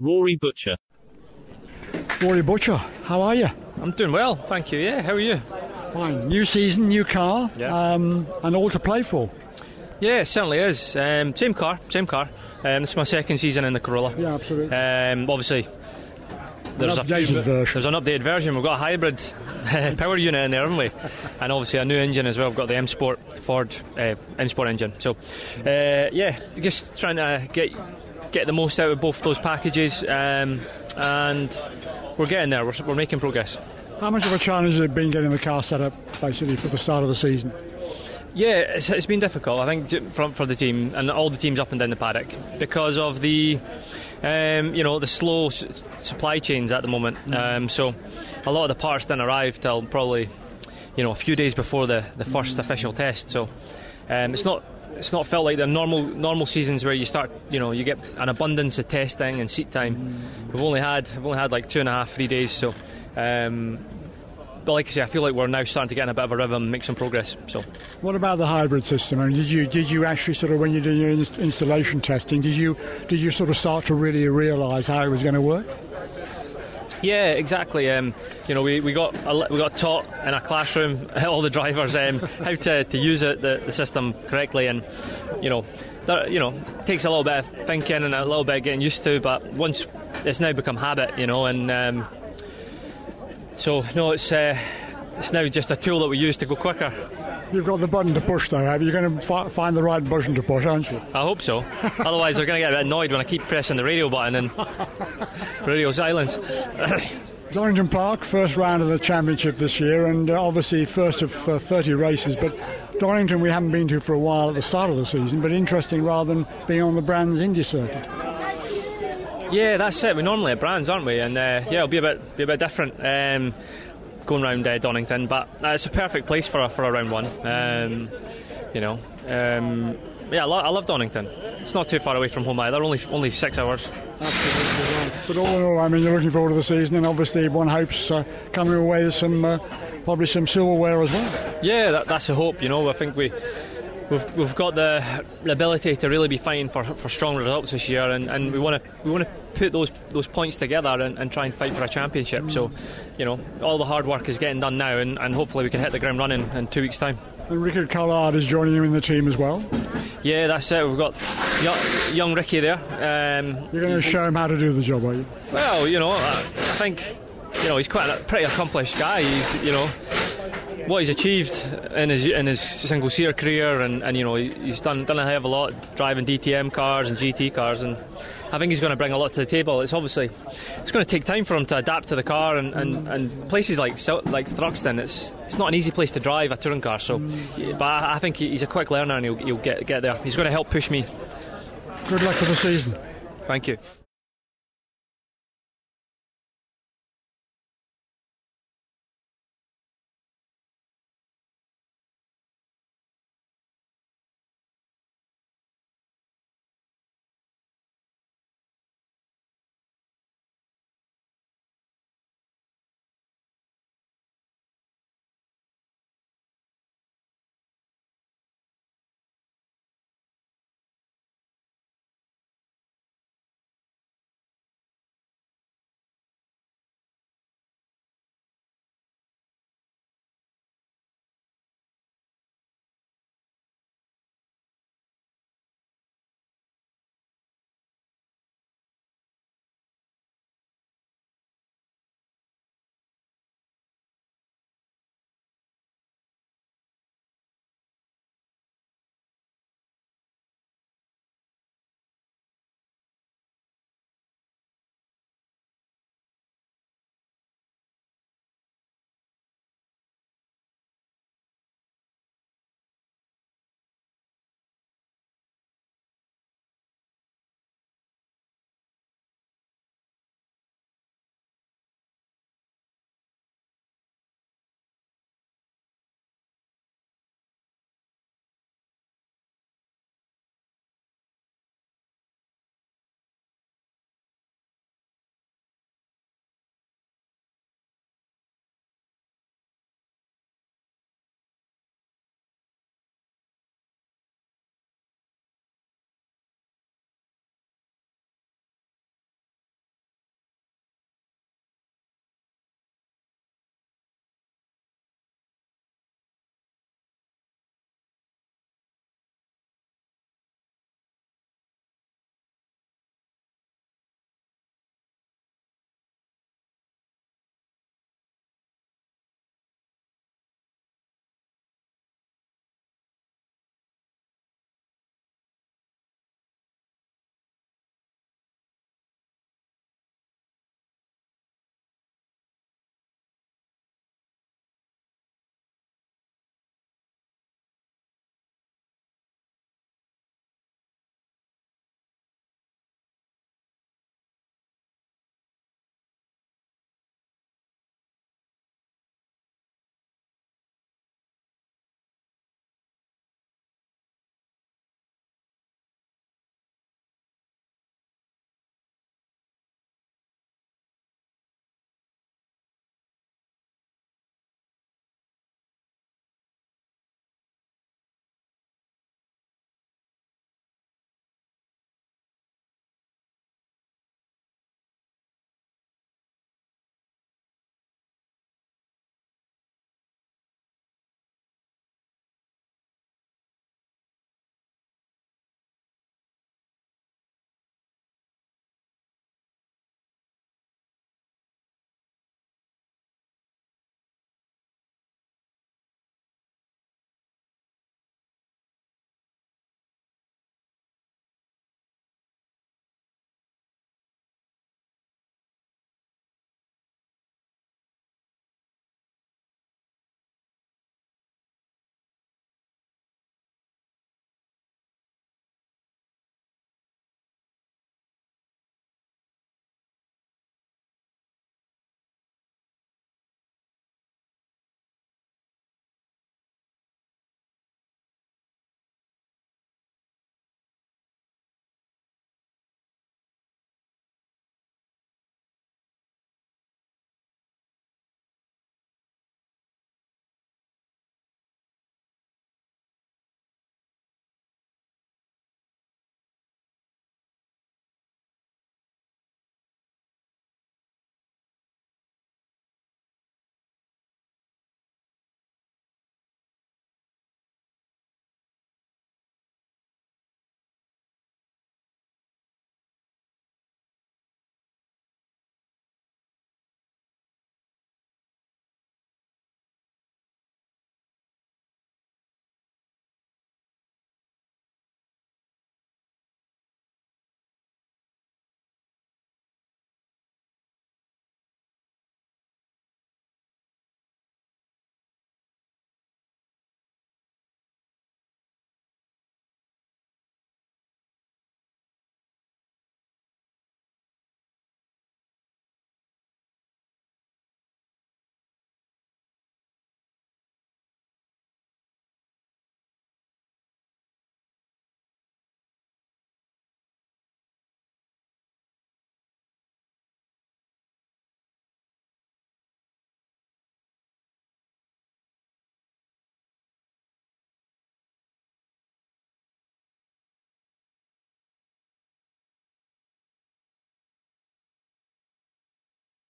Rory Butcher. Rory Butcher, how are you? I'm doing well, thank you. Yeah, how are you? Fine. New season, new car, Yeah. um, and all to play for. Yeah, it certainly is. Um, same car, same car. Um, this is my second season in the Corolla. Yeah, absolutely. Um, obviously, there's An a few- updated version. There's an updated version. We've got a hybrid power unit in there, haven't we? And obviously a new engine as well. We've got the M Sport Ford uh, M Sport engine. So, uh, yeah, just trying to get get the most out of both those packages, um, and we're getting there. We're, we're making progress. How much of a challenge has it been getting the car set up, basically, for the start of the season? Yeah, it's, it's been difficult. I think for, for the team and all the teams up and down the paddock because of the, um, you know, the slow s- supply chains at the moment. Um, so a lot of the parts didn't arrive till probably, you know, a few days before the, the first official test. So um, it's not. It's not felt like the normal normal seasons where you start, you know, you get an abundance of testing and seat time. We've only had, we've only had like two and a half, three days. So, um, but like I say, I feel like we're now starting to get in a bit of a rhythm, and make some progress. So. What about the hybrid system? I mean, did you did you actually sort of when you did your ins- installation testing, did you did you sort of start to really realise how it was going to work? Yeah, exactly. Um, you know, we, we got a, we got taught in a classroom all the drivers um, how to, to use it the, the system correctly, and you know, that, you know, takes a little bit of thinking and a little bit of getting used to. But once it's now become habit, you know, and um, so no, it's uh, it's now just a tool that we use to go quicker. You've got the button to push, though. Have you? You're going to fi- find the right button to push, aren't you? I hope so. Otherwise, they're going to get a bit annoyed when I keep pressing the radio button and radio silence. Donington Park, first round of the championship this year, and uh, obviously first of uh, 30 races. But Donington, we haven't been to for a while at the start of the season. But interesting, rather than being on the Brands Indy circuit. Yeah, that's it. We're normally at Brands, aren't we? And uh, yeah, it'll be a bit be a bit different um, going round uh, Donington, but uh, it's a perfect place for a, for a round one. Um, you know, um, yeah, I, lo- I love Donington. It's not too far away from home either. Only only six hours. But all in all, I mean, you're looking forward to the season, and obviously one hopes uh, coming away with some uh, probably some silverware as well. Yeah, that, that's the hope. You know, I think we. We've, we've got the, ability to really be fighting for, for strong results this year, and, and we want to we want to put those those points together and, and try and fight for a championship. So, you know, all the hard work is getting done now, and, and hopefully we can hit the ground running in two weeks' time. And Rickard Collard is joining you in the team as well. Yeah, that's it. We've got young, young Ricky there. Um, You're going to show him how to do the job, are you? well, you know, I, I think you know he's quite a pretty accomplished guy. He's you know what he's achieved in his in his single seater career, and, and you know he's done done a hell of a lot driving DTM cars and GT cars, and I think he's going to bring a lot to the table. It's obviously it's going to take time for him to adapt to the car, and, and, and places like like Thruxton, it's it's not an easy place to drive a touring car. So, but I, I think he's a quick learner, and he'll, he'll get get there. He's going to help push me. Good luck for the season. Thank you.